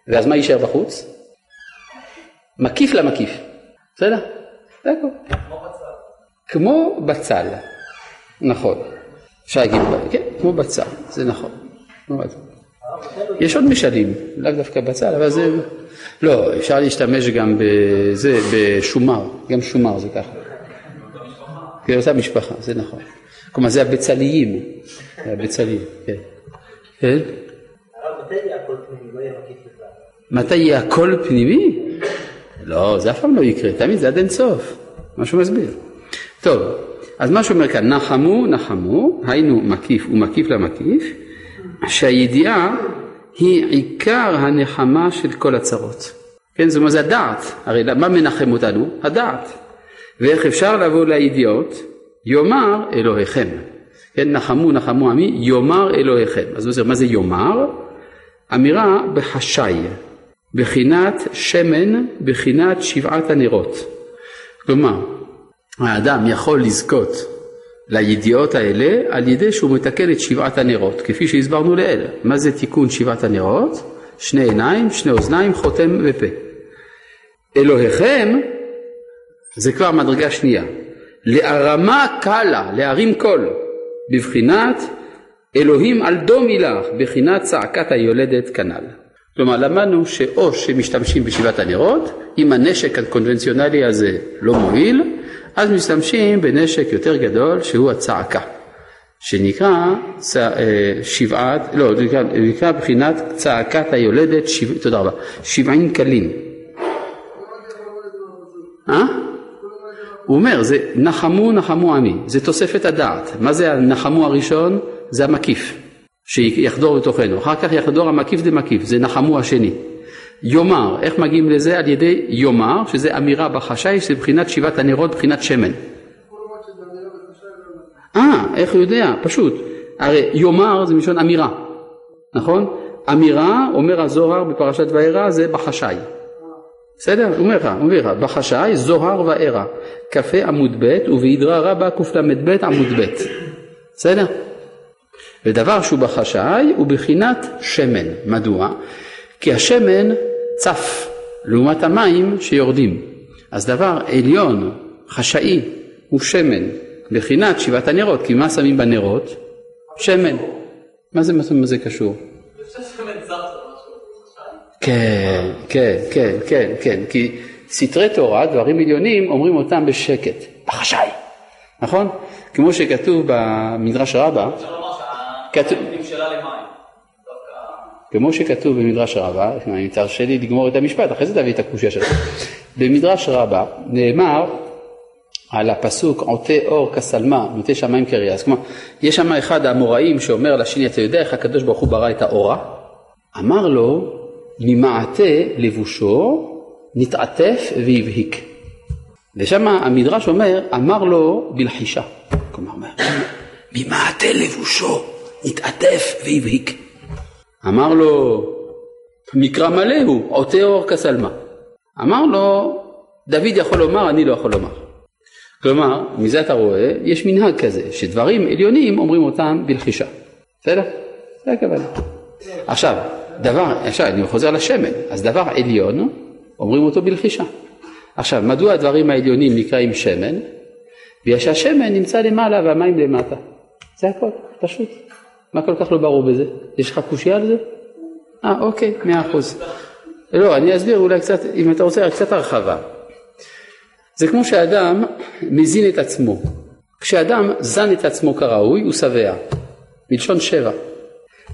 ואז מה יישאר בחוץ? מקיף למקיף, בסדר? זה הכל. כמו בצל, נכון. אפשר להגיד, כן, כמו בצל, זה נכון. יש עוד משלים, לאו דווקא בצל, אבל זה, לא, אפשר להשתמש גם בזה, בשומר, גם שומר זה ככה. כן, אותה משפחה, זה נכון. כלומר זה הבצליים, זה הבצליים, כן. כן? מתי יהיה הכל פנימי? לא, זה אף פעם לא יקרה, תמיד זה עד אין סוף, מה שהוא מסביר. טוב, אז מה שאומר כאן, נחמו, נחמו, היינו מקיף ומקיף למקיף, שהידיעה היא עיקר הנחמה של כל הצרות. כן, זאת אומרת זה הדעת, הרי מה מנחם אותנו? הדעת. ואיך אפשר לבוא לידיעות? יאמר אלוהיכם. כן, נחמו נחמו עמי, יאמר אלוהיכם. אז אומר, מה זה יאמר? אמירה בחשאי, בחינת שמן, בחינת שבעת הנרות. כלומר, האדם יכול לזכות לידיעות האלה על ידי שהוא מתקן את שבעת הנרות, כפי שהסברנו לעיל. מה זה תיקון שבעת הנרות? שני עיניים, שני אוזניים, חותם ופה. אלוהיכם זה כבר מדרגה שנייה. להרמה קלה, להרים קול, בבחינת אלוהים על דומי לך, בחינת צעקת היולדת כנ"ל. כלומר למדנו שאו שמשתמשים בשבעת הנרות, אם הנשק הקונבנציונלי הזה לא מועיל, אז משתמשים בנשק יותר גדול שהוא הצעקה, שנקרא אה, שבעת, לא, זה נקרא בחינת צעקת היולדת, שבע, תודה רבה, שבעים קלים. אה? הוא אומר, זה נחמו נחמו עמי, זה תוספת הדעת. מה זה הנחמו הראשון? זה המקיף, שיחדור בתוכנו. אחר כך יחדור המקיף דמקיף, זה נחמו השני. יאמר, איך מגיעים לזה? על ידי יאמר, שזה אמירה בחשאי, שזה בחינת שבעת הנרות, בחינת שמן. אה, איך הוא יודע? פשוט. הרי יאמר זה מלשון אמירה, נכון? אמירה, אומר הזוהר בפרשת וארא, זה בחשאי. בסדר? הוא אומר לך, הוא אומר לך, בחשאי זוהר וארא, כ"ה עמוד ב' ובעדרה רבה קל"ב עמוד ב'. בסדר? ודבר שהוא בחשאי הוא בחינת שמן. מדוע? כי השמן צף לעומת המים שיורדים. אז דבר עליון, חשאי, הוא שמן. בחינת שבעת הנרות, כי מה שמים בנרות? שמן. מה זה, מה זה קשור? כן, כן, כן, כן, כן, כי סתרי תורה, דברים עליונים, אומרים אותם בשקט, בחשאי, נכון? כמו שכתוב במדרש רבה, כמו שכתוב במדרש רבה, אם תרשה לי לגמור את המשפט, אחרי זה תביא את הקושיה שלך. במדרש רבה נאמר על הפסוק עוטה אור כסלמה, נוטה שמיים כריאז. כלומר, יש שם אחד האמוראים שאומר לשני, אתה יודע איך הקדוש ברוך הוא ברא את האורה? אמר לו, ממעטה לבושו נתעטף והבהיק. ושם המדרש אומר, אמר לו בלחישה. כלומר, ממעטה לבושו נתעטף והבהיק. אמר לו, מקרא מלא הוא, עוטה אור כסלמה. אמר לו, דוד יכול לומר, אני לא יכול לומר. כלומר, מזה אתה רואה, יש מנהג כזה, שדברים עליונים אומרים אותם בלחישה. בסדר? זה הכוונה. עכשיו, דבר, עכשיו אני חוזר לשמן, אז דבר עליון אומרים אותו בלחישה. עכשיו, מדוע הדברים העליונים נקראים שמן? בגלל שהשמן נמצא למעלה והמים למטה. זה הכל, פשוט. מה כל כך לא ברור בזה? יש לך קושייה על זה? אה, אוקיי, מאה אחוז. לא, אני אסביר אולי קצת, אם אתה רוצה, קצת הרחבה. זה כמו שאדם מזין את עצמו. כשאדם זן את עצמו כראוי, הוא שבע, מלשון שבע.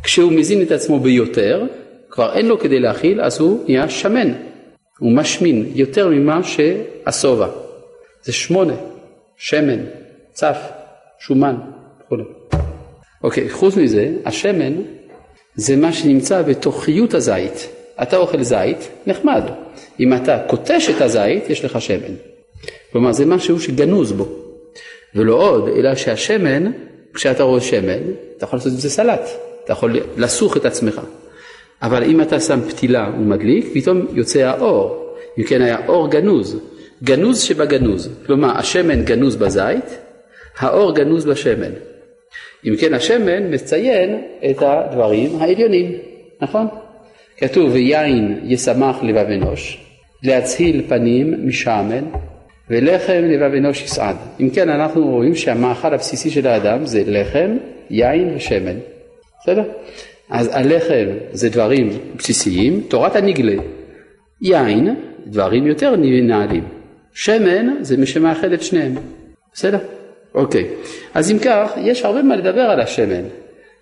כשהוא מזין את עצמו ביותר, כבר אין לו כדי להכיל, אז הוא נהיה שמן. הוא משמין יותר ממה שהשובע. זה שמונה, שמן, צף, שומן וכו'. אוקיי, חוץ מזה, השמן זה מה שנמצא בתוכיות הזית. אתה אוכל זית, נחמד. אם אתה קוטש את הזית, יש לך שמן. כלומר זה משהו שגנוז בו. ולא עוד, אלא שהשמן, כשאתה רואה שמן, אתה יכול לעשות עם זה סלט, אתה יכול לסוך את עצמך. אבל אם אתה שם פתילה ומדליק, פתאום יוצא האור. אם כן היה אור גנוז, גנוז שבגנוז. כלומר, השמן גנוז בזית, האור גנוז בשמן. אם כן, השמן מציין את הדברים העליונים, נכון? כתוב, ויין ישמח לבב אנוש, להצהיל פנים משעמל, ולחם לבב אנוש יסעד. אם כן, אנחנו רואים שהמאכל הבסיסי של האדם זה לחם, יין ושמן. בסדר? אז הלחם זה דברים בסיסיים, תורת הנגלה. יין, דברים יותר נעלים. שמן זה מי שמאחד את שניהם. בסדר? אוקיי. אז אם כך, יש הרבה מה לדבר על השמן.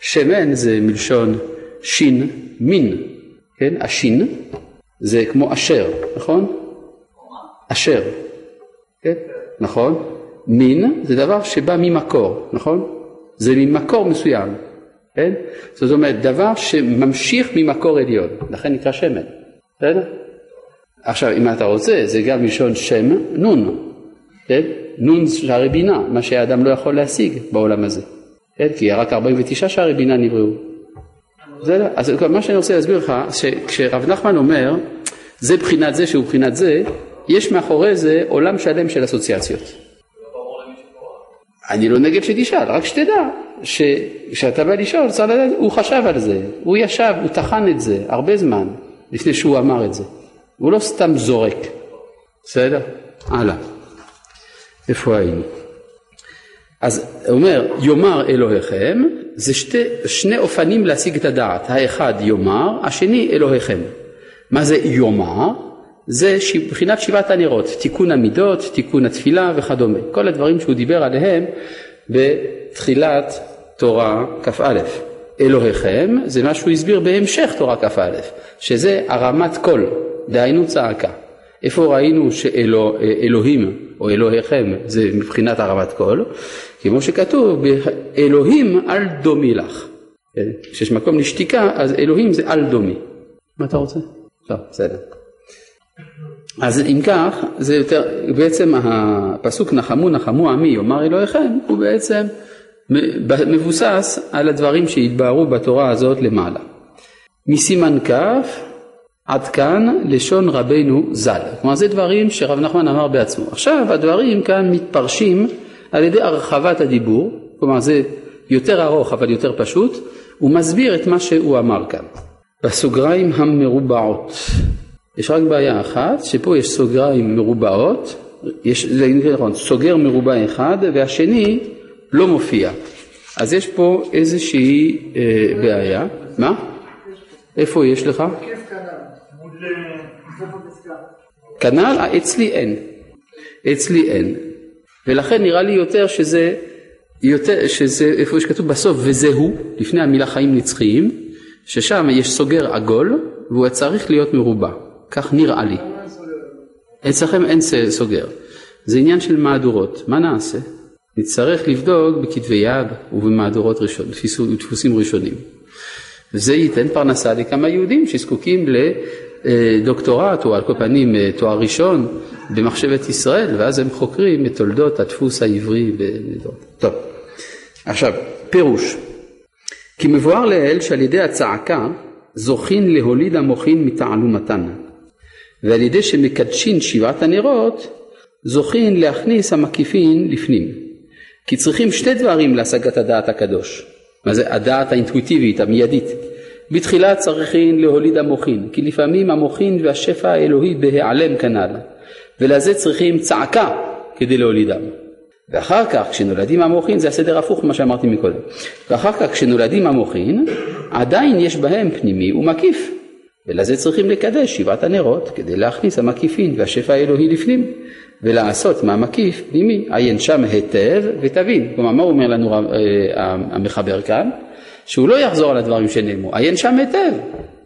שמן זה מלשון שין, מין. כן? השין זה כמו אשר, נכון? אשר. כן? נכון? מין זה דבר שבא ממקור, נכון? זה ממקור מסוים, כן? זאת אומרת, דבר שממשיך ממקור עליון, לכן נקרא שמן, בסדר? עכשיו, אם אתה רוצה, זה גם מלשון שם נון, כן? נון שערי בינה, מה שהאדם לא יכול להשיג בעולם הזה, כן? כי רק 49 שערי בינה נבראו. זה, אז מה שאני רוצה להסביר לך, שכשרב נחמן אומר, זה בחינת זה שהוא בחינת זה, יש מאחורי זה עולם שלם של אסוציאציות. אני לא נגד שתשאל, רק שתדע שכשאתה בא לשאול, צריך לדעת, הוא חשב על זה, הוא ישב, הוא טחן את זה הרבה זמן לפני שהוא אמר את זה. הוא לא סתם זורק. בסדר? הלאה. איפה היינו? אז אומר, יאמר אלוהיכם, זה שתי, שני אופנים להשיג את הדעת. האחד יאמר, השני אלוהיכם. מה זה יאמר? זה מבחינת שבעת הנרות, תיקון המידות, תיקון התפילה וכדומה. כל הדברים שהוא דיבר עליהם בתחילת תורה כ"א. אלוהיכם זה מה שהוא הסביר בהמשך תורה כ"א, שזה הרמת קול, דהיינו צעקה. איפה ראינו שאלוהים או אלוהיכם זה מבחינת הרמת קול? כמו שכתוב, אלוהים אל דומי לך. כן? כשיש מקום לשתיקה, אז אלוהים זה אל דומי. מה אתה רוצה? טוב, בסדר. אז אם כך, זה יותר, בעצם הפסוק נחמו נחמו עמי יאמר אלוהיכם, הוא בעצם מבוסס על הדברים שהתבהרו בתורה הזאת למעלה. מסימן כ' עד כאן לשון רבנו ז"ל. כלומר זה דברים שרב נחמן אמר בעצמו. עכשיו הדברים כאן מתפרשים על ידי הרחבת הדיבור, כלומר זה יותר ארוך אבל יותר פשוט, הוא מסביר את מה שהוא אמר כאן. בסוגריים המרובעות. יש רק בעיה אחת, שפה יש סוגריים מרובעות, יש, זה נכון, סוגר מרובע אחד והשני לא מופיע. אז יש פה איזושהי אה, בעיה. מה? איפה יש לך? כנ"ל, אה, אצלי אין. אצלי אין. ולכן נראה לי יותר שזה, יותר, שזה איפה שכתוב בסוף וזהו, לפני המילה חיים נצחיים, ששם יש סוגר עגול והוא צריך להיות מרובע. כך נראה לי. אצלכם אין סוגר. זה עניין של מהדורות. מה נעשה? נצטרך לבדוק בכתבי יד ובמהדורות ראשון, דפוסים ראשונים. וזה ייתן פרנסה לכמה יהודים שזקוקים לדוקטורט או על כל פנים תואר ראשון במחשבת ישראל ואז הם חוקרים את תולדות הדפוס העברי. טוב, עכשיו פירוש כי מבואר לעיל שעל ידי הצעקה זוכין להוליד המוחין מתעלומתן ועל ידי שמקדשין שבעת הנרות זוכין להכניס המקיפין לפנים. כי צריכים שתי דברים להשגת הדעת הקדוש. מה זה הדעת האינטואיטיבית המיידית? בתחילה צריכים להוליד המוחין כי לפעמים המוחין והשפע האלוהי בהיעלם כנ"ל. ולזה צריכים צעקה כדי להולידם. ואחר כך כשנולדים המוחין זה הסדר הפוך ממה שאמרתי מקודם. ואחר כך כשנולדים המוחין עדיין יש בהם פנימי ומקיף ולזה צריכים לקדש שבעת הנרות כדי להכניס המקיפין והשפע האלוהי לפנים ולעשות מהמקיף פנימי עיין שם היטב ותבין. כלומר מה אומר לנו אה, המחבר כאן? שהוא לא יחזור על הדברים שנאמרו עיין שם היטב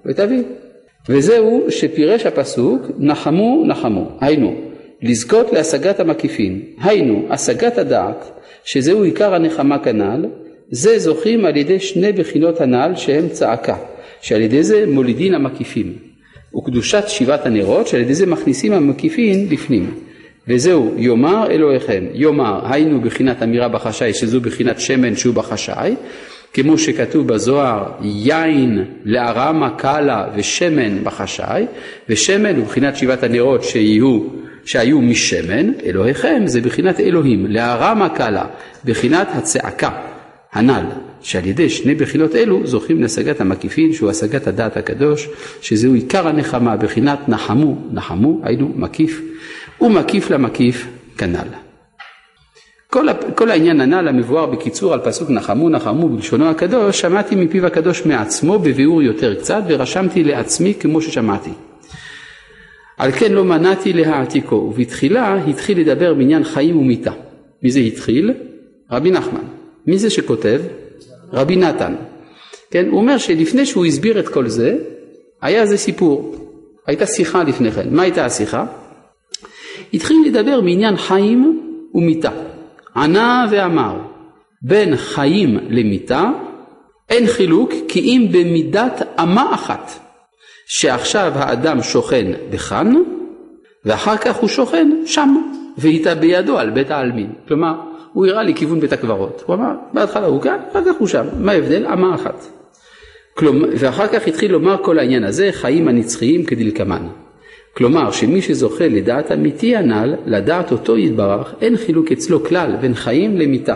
ותבין. וזהו שפירש הפסוק נחמו נחמו. היינו לזכות להשגת המקיפין. היינו השגת הדעת שזהו עיקר הנחמה כנ"ל זה זוכים על ידי שני בחינות הנ"ל שהם צעקה שעל ידי זה מולידין המקיפים וקדושת שבעת הנרות שעל ידי זה מכניסים המקיפין לפנים וזהו יאמר אלוהיכם יאמר היינו בחינת אמירה בחשאי שזו בחינת שמן שהוא בחשאי כמו שכתוב בזוהר יין לארמה קלה ושמן בחשאי ושמן הוא בחינת שבעת הנרות שיהיו, שהיו משמן אלוהיכם זה בחינת אלוהים לארמה קלה בחינת הצעקה הנ"ל שעל ידי שני בחינות אלו זוכים להשגת המקיפין שהוא השגת הדעת הקדוש שזהו עיקר הנחמה בחינת נחמו נחמו היינו מקיף ומקיף למקיף כנ"ל. כל, כל העניין הנ"ל המבואר בקיצור על פסוק נחמו נחמו בלשונו הקדוש שמעתי מפיו הקדוש מעצמו בביאור יותר קצת ורשמתי לעצמי כמו ששמעתי. על כן לא מנעתי להעתיקו ובתחילה התחיל לדבר בעניין חיים ומיתה. מי זה התחיל? רבי נחמן. מי זה שכותב? רבי נתן. כן, הוא אומר שלפני שהוא הסביר את כל זה היה איזה סיפור. הייתה שיחה לפני כן. מה הייתה השיחה? התחיל לדבר מעניין חיים ומיתה. ענה ואמר, בין חיים למיתה אין חילוק כי אם במידת אמה אחת, שעכשיו האדם שוכן בכאן, ואחר כך הוא שוכן שם, ואיתה בידו על בית העלמין. כלומר, הוא הראה לי כיוון בית הקברות. הוא אמר, בהתחלה הוא כאן, אחר כך הוא שם. מה ההבדל? אמה אחת. כלומר, ואחר כך התחיל לומר כל העניין הזה, חיים הנצחיים כדלקמן. כלומר שמי שזוכה לדעת אמיתי הנ"ל, לדעת אותו יתברך, אין חילוק אצלו כלל בין חיים למיתה.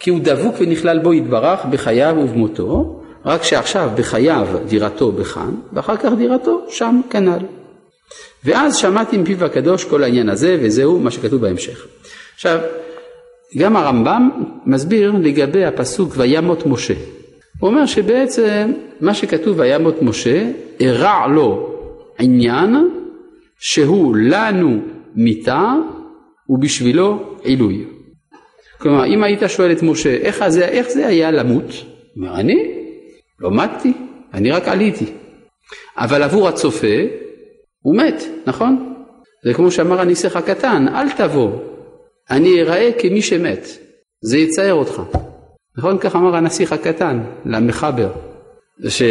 כי הוא דבוק ונכלל בו יתברך בחייו ובמותו, רק שעכשיו בחייו דירתו בכאן, ואחר כך דירתו שם כנ"ל. ואז שמעתי מפיו הקדוש כל העניין הזה, וזהו מה שכתוב בהמשך. עכשיו, גם הרמב"ם מסביר לגבי הפסוק וימות משה. הוא אומר שבעצם מה שכתוב וימות משה, הרע לו עניין שהוא לנו מיתה ובשבילו עילוי. כלומר, אם היית שואל את משה, איך זה, איך זה היה למות? הוא אומר, אני? לא מתתי, אני רק עליתי. אבל עבור הצופה, הוא מת, נכון? זה כמו שאמר הנסיך הקטן, אל תבוא, אני אראה כמי שמת, זה יצער אותך. נכון? כך אמר הנסיך הקטן למחבר. ש...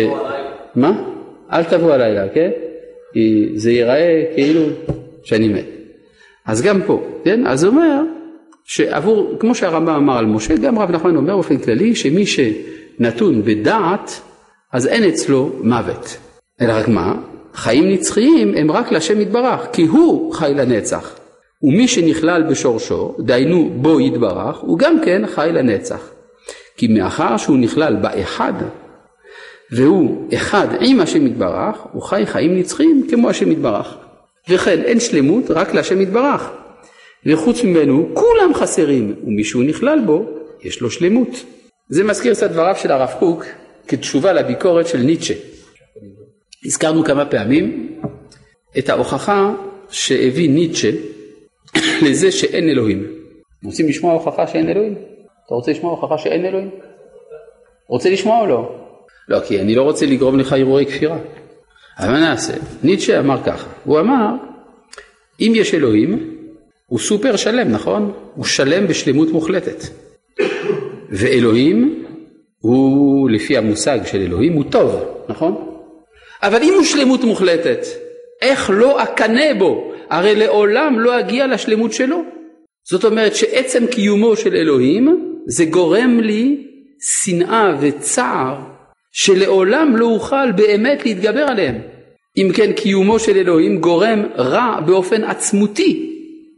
מה? אל תבוא הלילה, כן? כי זה ייראה כאילו שאני מת. אז גם פה, כן? אז הוא אומר שעבור, כמו שהרמב"ם אמר על משה, גם רב נחמן אומר באופן כללי שמי שנתון בדעת, אז אין אצלו מוות. אלא רק מה? חיים נצחיים הם רק להשם יתברך, כי הוא חי לנצח. ומי שנכלל בשורשו, דהיינו בו יתברך, הוא גם כן חי לנצח. כי מאחר שהוא נכלל באחד, והוא אחד עם השם יתברך, הוא חי חיים נצחיים כמו השם יתברך. וכן אין שלמות רק להשם יתברך. וחוץ ממנו כולם חסרים, ומי שהוא נכלל בו, יש לו שלמות. זה מזכיר קצת דבריו של הרב קוק כתשובה לביקורת של ניטשה. הזכרנו כמה פעמים את ההוכחה שהביא ניטשה לזה שאין אלוהים. רוצים לשמוע הוכחה שאין אלוהים? אתה רוצה לשמוע הוכחה שאין אלוהים? רוצה לשמוע או לא? לא, כי אני לא רוצה לגרום לך הרהורי כפירה. אבל מה נעשה? ניטשה אמר ככה, הוא אמר, אם יש אלוהים, הוא סופר שלם, נכון? הוא שלם בשלמות מוחלטת. ואלוהים הוא, לפי המושג של אלוהים, הוא טוב, נכון? אבל אם הוא שלמות מוחלטת, איך לא אקנא בו? הרי לעולם לא אגיע לשלמות שלו. זאת אומרת שעצם קיומו של אלוהים זה גורם לי שנאה וצער שלעולם לא אוכל באמת להתגבר עליהם. אם כן קיומו של אלוהים גורם רע באופן עצמותי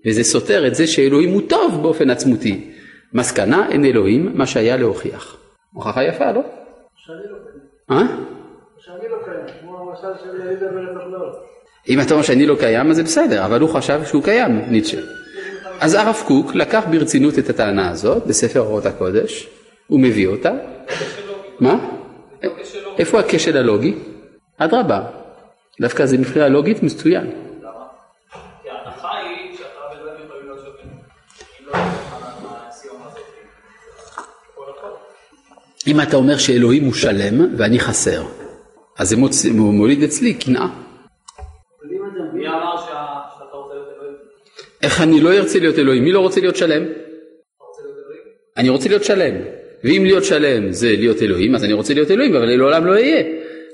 וזה סותר את זה שאלוהים הוא טוב באופן עצמותי. מסקנה אין אלוהים מה שהיה להוכיח. הוכחה יפה לא? שאני לא קיים. אה? שאני לא קיים, כמו המשל של לידה ולתחלות. אם אתה אומר שאני לא קיים אז זה בסדר, אבל הוא חשב שהוא קיים, ניטשה. אז הרב קוק לקח ברצינות את הטענה הזאת בספר אורות הקודש, הוא מביא אותה. מה? איפה הכשל הלוגי? אדרבה, דווקא זה מבחינה לוגית מצוין. אם אתה אומר שאלוהים הוא שלם ואני חסר, אז זה מוליד אצלי קנאה. איך אני לא ארצה להיות אלוהים? מי לא רוצה להיות שלם? אני רוצה להיות שלם. ואם להיות שלם זה להיות אלוהים, אז אני רוצה להיות אלוהים, אבל לעולם לא אהיה.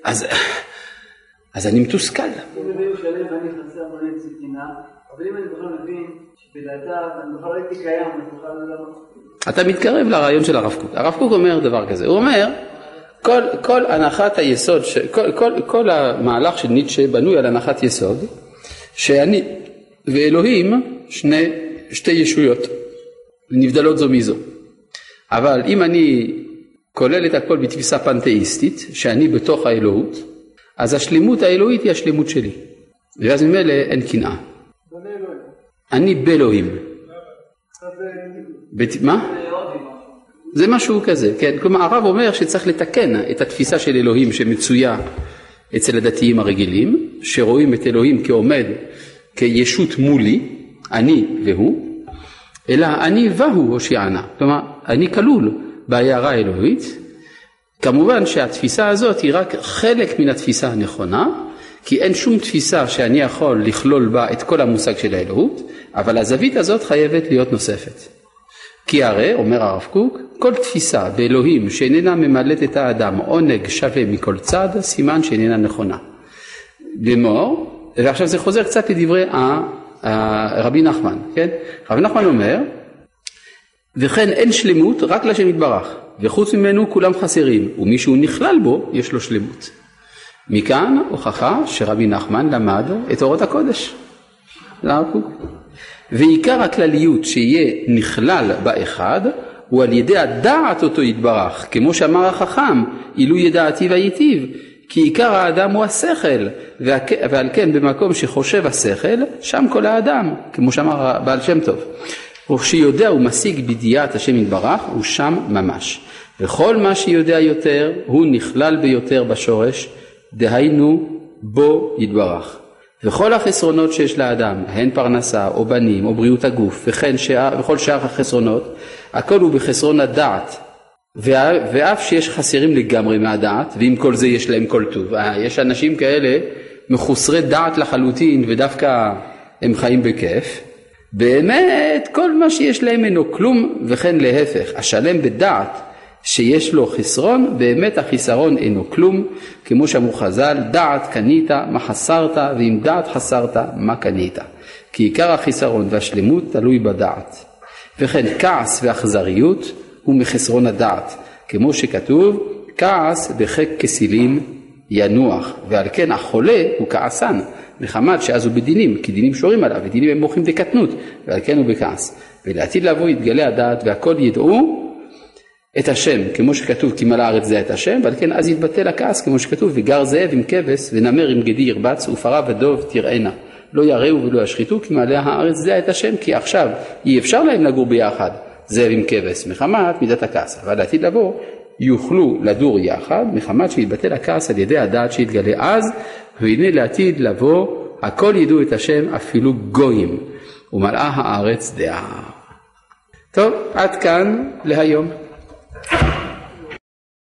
אז, אז אני מתוסכל. אתה מתקרב לרעיון של הרב קוק. הרב קוק אומר דבר כזה, הוא אומר, כל, כל הנחת היסוד, כל, כל, כל המהלך של ניטשה בנוי על הנחת יסוד, שאני ואלוהים שני, שתי ישויות, נבדלות זו מזו. אבל אם אני כולל את הכל בתפיסה פנתאיסטית, שאני בתוך האלוהות, אז השלמות האלוהית היא השלמות שלי. ואז ממילא אין קנאה. אני באלוהים. מה? זה משהו כזה, כן? כלומר הרב אומר שצריך לתקן את התפיסה של אלוהים שמצויה אצל הדתיים הרגילים, שרואים את אלוהים כעומד כישות מולי, אני והוא, אלא אני והוא הושיענה, כלומר אני כלול בהערה האלוהית, כמובן שהתפיסה הזאת היא רק חלק מן התפיסה הנכונה, כי אין שום תפיסה שאני יכול לכלול בה את כל המושג של האלוהות, אבל הזווית הזאת חייבת להיות נוספת. כי הרי, אומר הרב קוק, כל תפיסה באלוהים שאיננה ממלאת את האדם עונג שווה מכל צד, סימן שאיננה נכונה. לאמור, ועכשיו זה חוזר קצת לדברי רבי נחמן, כן? רבי נחמן אומר, וכן אין שלמות רק לשם יתברך, וחוץ ממנו כולם חסרים, ומי שהוא נכלל בו, יש לו שלמות. מכאן הוכחה שרבי נחמן למד את אורות הקודש. ועיקר הכלליות שיהיה נכלל באחד הוא על ידי הדעת אותו יתברך, כמו שאמר החכם, אילו ידעתי וייטיב, כי עיקר האדם הוא השכל, ועל כן במקום שחושב השכל, שם כל האדם, כמו שאמר בעל שם טוב. וכשיודע ומשיג בידיעת השם יתברך, הוא שם ממש. וכל מה שיודע יותר, הוא נכלל ביותר בשורש, דהיינו בו יתברך. וכל החסרונות שיש לאדם, הן פרנסה או בנים או בריאות הגוף וכן שאר, וכל שאר החסרונות, הכל הוא בחסרון הדעת, ואף שיש חסרים לגמרי מהדעת, ועם כל זה יש להם כל טוב. אה, יש אנשים כאלה מחוסרי דעת לחלוטין ודווקא הם חיים בכיף. באמת כל מה שיש להם אינו כלום וכן להפך, השלם בדעת שיש לו חסרון, באמת החיסרון אינו כלום, כמו שאמרו חז"ל, דעת קנית, מה חסרת, ואם דעת חסרת, מה קנית. כי עיקר החיסרון והשלמות תלוי בדעת. וכן כעס ואכזריות הוא מחסרון הדעת, כמו שכתוב, כעס בחיק כסילים ינוח, ועל כן החולה הוא כעסן, מחמת שאז הוא בדינים, כי דינים שורים עליו, ודינים הם מוחים דקטנות, ועל כן הוא בכעס. ולעתיד לבוא יתגלה הדעת והכל ידעו את השם, כמו שכתוב כי מלא הארץ זה את השם, ועל כן אז יתבטל הכעס, כמו שכתוב וגר זאב עם כבש ונמר עם גדי ירבץ ופרה ודוב תראינה. לא יראו ולא ישחיתו כי מלא הארץ זה את השם, כי עכשיו אי אפשר להם לגור ביחד, זאב עם כבש, מחמת מידת הכעס, אבל לעתיד לבוא יוכלו לדור יחד, מחמת שיתבטל הכעס על ידי הדעת שיתגלה אז, והנה לעתיד לבוא הכל ידעו את השם אפילו גויים, ומלאה הארץ דעה. טוב, עד כאן להיום.